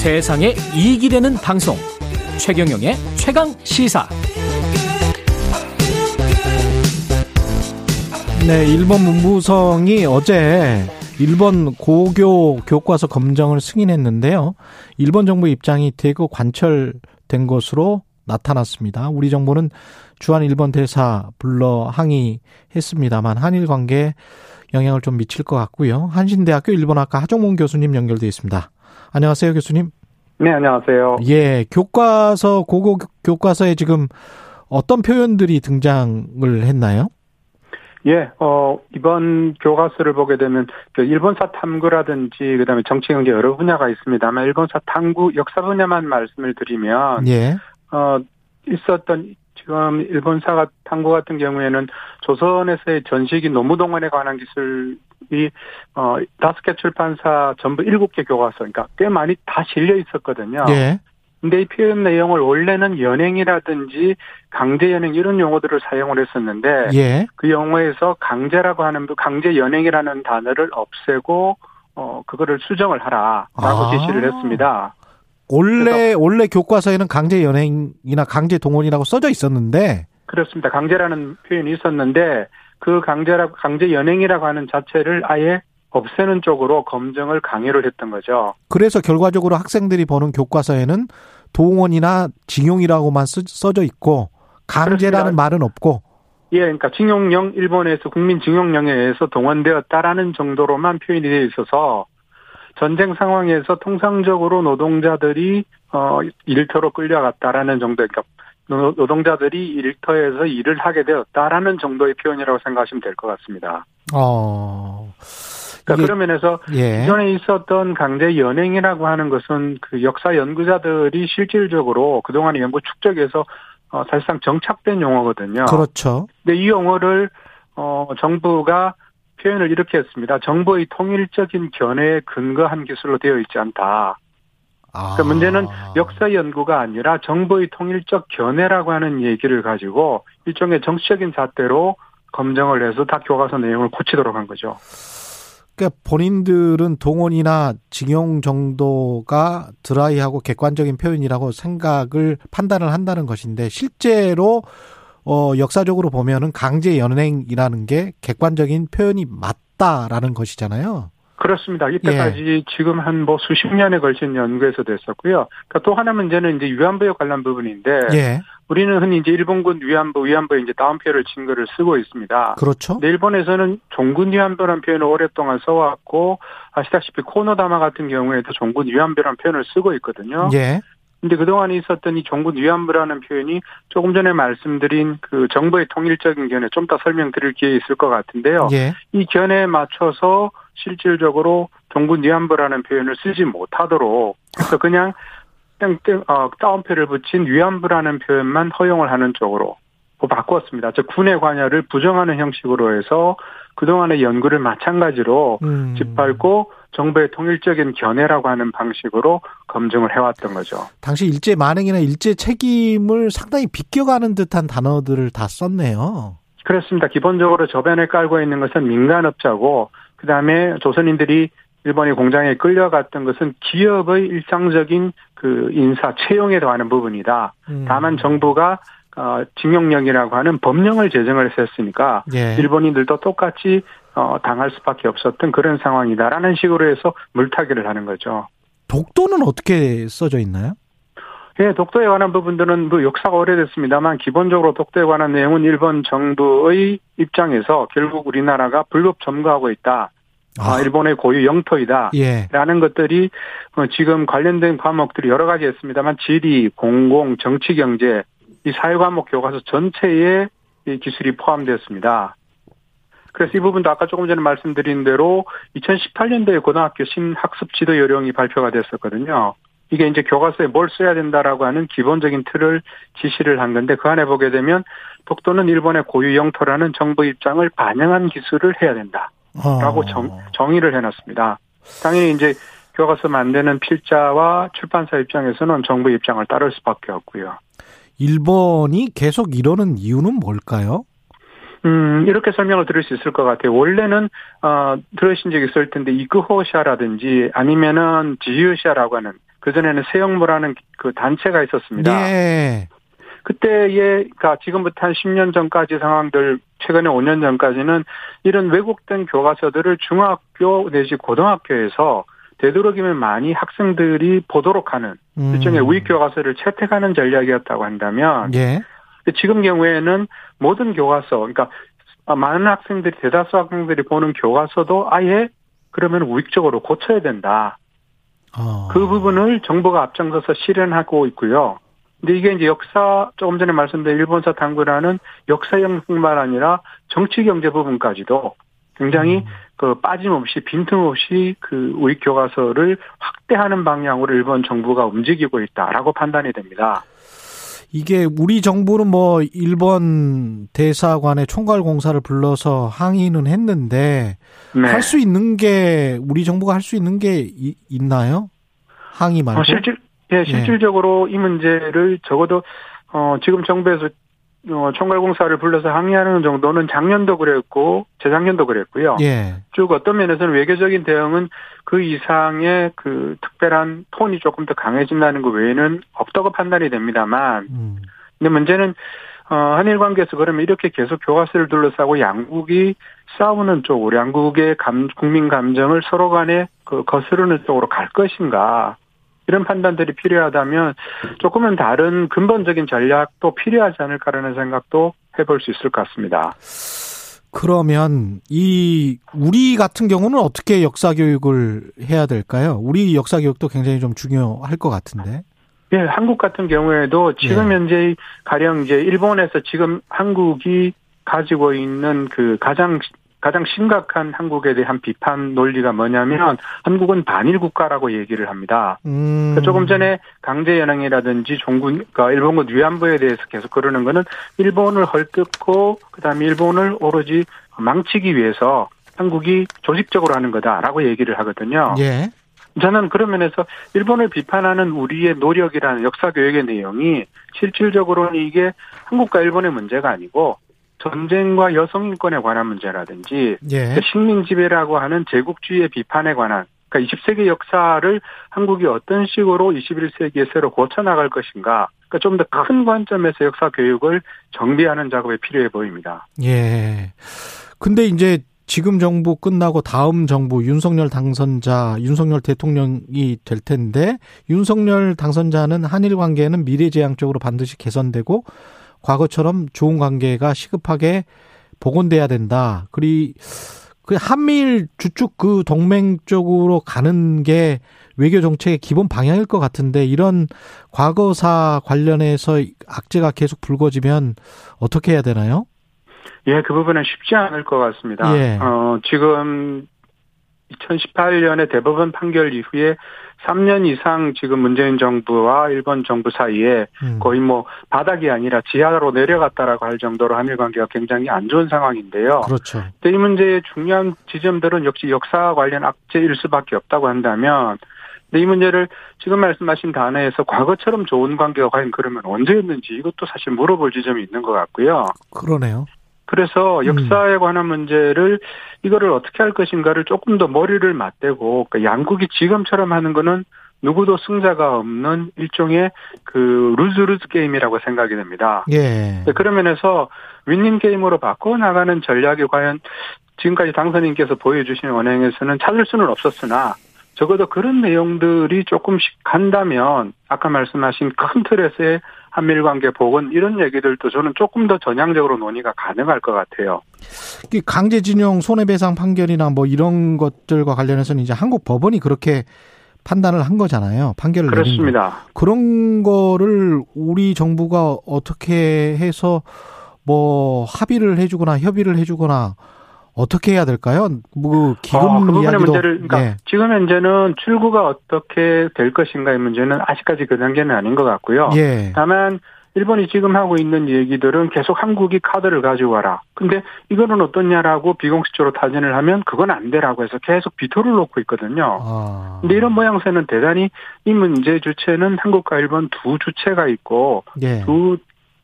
세상에 이익이 되는 방송 최경영의 최강 시사 네, 일본 문부성이 어제 일본 고교 교과서 검정을 승인했는데요. 일본 정부 입장이 대거 관철된 것으로 나타났습니다. 우리 정부는 주한 일본 대사 불러 항의했습니다만 한일 관계에 영향을 좀 미칠 것 같고요. 한신대학교 일본학과 하정문 교수님 연결돼 있습니다. 안녕하세요, 교수님. 네, 안녕하세요. 예, 교과서 고고 교과서에 지금 어떤 표현들이 등장을 했나요? 예, 어, 이번 교과서를 보게 되면, 그 일본사 탐구라든지, 그 다음에 정치, 경제 여러 분야가 있습니다만, 일본사 탐구, 역사 분야만 말씀을 드리면, 예. 어, 있었던, 지금 일본사가 탐구 같은 경우에는 조선에서의 전시기 노무동원에 관한 기술 이, 어, 다섯 개 출판사 전부 일곱 개 교과서, 그러니까 꽤 많이 다 실려 있었거든요. 예. 근데 이 표현 내용을 원래는 연행이라든지 강제 연행 이런 용어들을 사용을 했었는데 예. 그 용어에서 강제라고 하는 강제 연행이라는 단어를 없애고 어 그거를 수정을 하라라고 아. 지시를 했습니다. 원래 원래 교과서에는 강제 연행이나 강제 동원이라고 써져 있었는데 그렇습니다. 강제라는 표현이 있었는데 그 강제라고 강제 연행이라고 하는 자체를 아예 없애는 쪽으로 검증을 강요를 했던 거죠. 그래서 결과적으로 학생들이 보는 교과서에는 동원이나 징용이라고만 쓰- 써져 있고 강제라는 그렇습니다. 말은 없고 예, 그러니까 징용령 일본에서 국민 징용령에 의해서 동원되었다라는 정도로만 표현이 되어 있어서 전쟁 상황에서 통상적으로 노동자들이 어 일터로 끌려갔다라는 정도, 그러니까 노- 노동자들이 일터에서 일을 하게 되었다라는 정도의 표현이라고 생각하시면 될 것 같습니다. 어. 그러니까 그런 면에서 예. 기존에 있었던 강제 연행이라고 하는 것은 그 역사 연구자들이 실질적으로 그동안의 연구 축적에서 어, 사실상 정착된 용어거든요. 그렇죠. 근데 이 용어를 어 정부가 표현을 이렇게 했습니다. 정부의 통일적인 견해에 근거한 기술로 되어 있지 않다. 아. 그러니까 문제는 역사 연구가 아니라 정부의 통일적 견해라고 하는 얘기를 가지고 일종의 정치적인 잣대로 검증을 해서 다 교과서 내용을 고치도록 한 거죠. 그러니까 본인들은 동원이나 징용 정도가 드라이하고 객관적인 표현이라고 생각을 판단을 한다는 것인데 실제로 어 역사적으로 보면은 강제 연행이라는 게 객관적인 표현이 맞다라는 것이잖아요. 그렇습니다. 예. 이때까지 지금 한 뭐 수십 년에 걸친 연구에서 됐었고요. 그러니까 또 하나 문제는 이제 위안부에 관련 부분인데 예. 우리는 흔히 이제 일본군 위안부, 위안부에 이제 다운표를 증거를 쓰고 있습니다. 그렇죠. 근데 일본에서는 종군 위안부라는 표현을 오랫동안 써왔고 아시다시피 코노다마 같은 경우에도 종군 위안부라는 표현을 쓰고 있거든요. 예. 근데 그동안에 있었던 이 종군 위안부라는 표현이 조금 전에 말씀드린 그 정부의 통일적인 견해 좀 더 설명드릴 기회 있을 것 같은데요. 예. 이 견해에 맞춰서 실질적으로 종군 위안부라는 표현을 쓰지 못하도록 그래서 그냥 땡땡 어 따옴표를 붙인 위안부라는 표현만 허용을 하는 쪽으로 뭐 바꾸었습니다. 즉 군의 관여를 부정하는 형식으로 해서 그동안의 연구를 마찬가지로 음. 짓밟고 정부의 통일적인 견해라고 하는 방식으로 검증을 해왔던 거죠. 당시 일제 만행이나 일제 책임을 상당히 비껴가는 듯한 단어들을 다 썼네요. 그렇습니다. 기본적으로 저변에 깔고 있는 것은 민간업자고 그 다음에 조선인들이 일본의 공장에 끌려갔던 것은 기업의 일상적인 그 인사 채용에 더하는 부분이다. 음. 다만 정부가 어 징용령이라고 하는 법령을 제정을 했으니까 예. 일본인들도 똑같이 어 당할 수밖에 없었던 그런 상황이다라는 식으로 해서 물타기를 하는 거죠. 독도는 어떻게 써져 있나요? 예, 독도에 관한 부분들은 뭐 역사가 오래됐습니다만 기본적으로 독도에 관한 내용은 일본 정부의 입장에서 결국 우리나라가 불법 점거하고 있다. 아, 일본의 고유 영토이다. 예. 라는 것들이 어, 지금 관련된 과목들이 여러 가지 있습니다만 지리, 공공, 정치, 경제 이 사회 과목 교과서 전체에 이 기술이 포함되었습니다. 그래서 이 부분도 아까 조금 전에 말씀드린 대로 2018년도에 고등학교 신학습 지도 요령이 발표가 됐었거든요. 이게 이제 교과서에 뭘 써야 된다라고 하는 기본적인 틀을 지시를 한 건데 그 안에 보게 되면 독도는 일본의 고유 영토라는 정부 입장을 반영한 기술을 해야 된다라고 어. 정, 정의를 해놨습니다. 당연히 이제 교과서 만드는 필자와 출판사 입장에서는 정부 입장을 따를 수밖에 없고요. 일본이 계속 이러는 이유는 뭘까요? 음, 이렇게 설명을 드릴 수 있을 것 같아요. 원래는, 어, 들으신 적이 있을 텐데, 이그호샤라든지 아니면은 지유샤라고 하는 그전에는 세영모라는 그 단체가 있었습니다. 예. 그때에, 그러니까 지금부터 한 10년 전까지 상황들, 최근에 5년 전까지는 이런 왜곡된 교과서들을 중학교 내지 고등학교에서 되도록이면 많이 학생들이 보도록 하는 음. 일종의 우익 교과서를 채택하는 전략이었다고 한다면 예. 지금 경우에는 모든 교과서, 그러니까 많은 학생들이 대다수 학생들이 보는 교과서도 아예 그러면 우익적으로 고쳐야 된다. 어. 그 부분을 정부가 앞장서서 실현하고 있고요. 근데 이게 이제 역사 조금 전에 말씀드린 일본사 당구라는 역사형뿐만 아니라 정치 경제 부분까지도 굉장히 음. 그 빠짐없이 빈틈없이 그 우익 교과서를 확대하는 방향으로 일본 정부가 움직이고 있다라고 판단이 됩니다. 이게 우리 정부는 뭐 일본 대사관의 총괄 공사를 불러서 항의는 했는데 네. 할수 있는 게 우리 정부가 할 수 있는 게 이- 있나요? 항의 말고. 어, 실질 예, 실질적으로 이 문제를 적어도 어 지금 정부에서 어 총괄공사를 불러서 항의하는 정도는 작년도 그랬고 재작년도 그랬고요. 예. 쭉 어떤 면에서는 외교적인 대응은 그 이상의 그 특별한 톤이 조금 더 강해진다는 것 외에는 없다고 판단이 됩니다만 음. 근데 문제는 어 한일 관계에서 그러면 이렇게 계속 교과서를 둘러싸고 양국이 싸우는 쪽으로 양국의 감, 국민 감정을 서로 간에 그 거스르는 쪽으로 갈 것인가 이런 판단들이 필요하다면 조금은 다른 근본적인 전략도 필요하지 않을까라는 생각도 해볼 수 있을 것 같습니다. 그러면 이 우리 같은 경우는 어떻게 역사 교육을 해야 될까요? 우리 역사 교육도 굉장히 좀 중요할 것 같은데. 예, 한국 같은 경우에도 지금 예. 현재 가령 이제 일본에서 지금 한국이 가지고 있는 그 가장 가장 심각한 한국에 대한 비판 논리가 뭐냐면 한국은 반일 국가라고 얘기를 합니다. 음. 그러니까 조금 전에 강제 연행이라든지 종군, 그러니까 일본군 위안부에 대해서 계속 그러는 거는 일본을 헐뜯고 그다음에 일본을 오로지 망치기 위해서 한국이 조직적으로 하는 거다라고 얘기를 하거든요. 예. 저는 그런 면에서 일본을 비판하는 우리의 노력이라는 역사 교육의 내용이 실질적으로는 이게 한국과 일본의 문제가 아니고 전쟁과 여성 인권에 관한 문제라든지 예. 식민 지배라고 하는 제국주의의 비판에 관한 그러니까 20세기 역사를 한국이 어떤 식으로 21세기에 새로 고쳐 나갈 것인가 그러니까 좀 더 큰 관점에서 역사 교육을 정비하는 작업이 필요해 보입니다. 예. 근데 이제 지금 정부 끝나고 다음 정부 윤석열 당선자, 윤석열 대통령이 될 텐데 윤석열 당선자는 한일 관계는 미래지향적으로 반드시 개선되고 과거처럼 좋은 관계가 시급하게 복원돼야 된다. 그리 그 한미일 주축 그 동맹 쪽으로 가는 게 외교 정책의 기본 방향일 것 같은데 이런 과거사 관련해서 악재가 계속 불거지면 어떻게 해야 되나요? 예, 그 부분은 쉽지 않을 것 같습니다. 예. 어, 지금 2018년에 대법원 판결 이후에 3년 이상 지금 문재인 정부와 일본 정부 사이에 음. 거의 뭐 바닥이 아니라 지하로 내려갔다라고 할 정도로 한일 관계가 굉장히 안 좋은 상황인데요. 그렇죠. 근데 이 문제의 중요한 지점들은 역시 역사 관련 악재일 수밖에 없다고 한다면 근데 이 문제를 지금 말씀하신 단어에서 과거처럼 좋은 관계가 과연 그러면 언제였는지 이것도 사실 물어볼 지점이 있는 것 같고요. 그러네요. 그래서 역사에 관한 문제를 이거를 어떻게 할 것인가를 조금 더 머리를 맞대고 그러니까 양국이 지금처럼 하는 거는 누구도 승자가 없는 일종의 그 루즈 루즈 게임이라고 생각이 됩니다. 예. 네, 그런 면에서 윈닝 게임으로 바꿔 나가는 전략이 과연 지금까지 당선인께서 보여주신 언행에서는 찾을 수는 없었으나 적어도 그런 내용들이 조금씩 간다면 아까 말씀하신 큰 틀에서의 한미일 관계 복원 이런 얘기들도 저는 조금 더 전향적으로 논의가 가능할 것 같아요. 이 강제징용 손해배상 판결이나 뭐 이런 것들과 관련해서는 이제 한국 법원이 그렇게 판단을 한 거잖아요. 판결을. 그렇습니다. 그런 거를 우리 정부가 어떻게 해서 뭐 합의를 해주거나 협의를 해주거나 어떻게 해야 될까요? 뭐 기금 어, 그 부분의 문제를 그러니까 예. 지금 현재는 출구가 어떻게 될 것인가의 문제는 아직까지 그 단계는 아닌 것 같고요. 예. 다만 일본이 지금 하고 있는 얘기들은 계속 한국이 카드를 가지고 와라. 근데 이거는 어떻냐라고 비공식적으로 타진을 하면 그건 안 되라고 해서 계속 비토를 놓고 있거든요. 아. 근데 이런 모양새는 대단히 이 문제 주체는 한국과 일본 두 주체가 있고 예. 두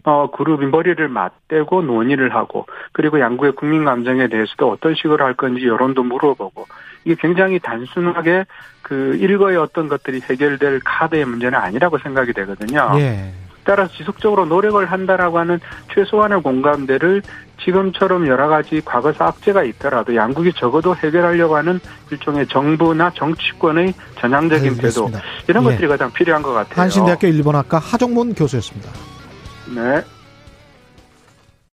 어, 그룹이 머리를 맞대고 논의를 하고, 그리고 양국의 국민 감정에 대해서도 어떤 식으로 할 건지 여론도 물어보고, 이게 굉장히 단순하게 그 일거의 어떤 것들이 해결될 카드의 문제는 아니라고 생각이 되거든요. 예. 따라서 지속적으로 노력을 한다라고 하는 최소한의 공감대를 지금처럼 여러 가지 과거사 악재가 있더라도 양국이 적어도 해결하려고 하는 일종의 정부나 정치권의 전향적인 태도. 이런 예. 것들이 가장 필요한 것 같아요. 한신대학교 일본학과 하정문 교수였습니다. 네.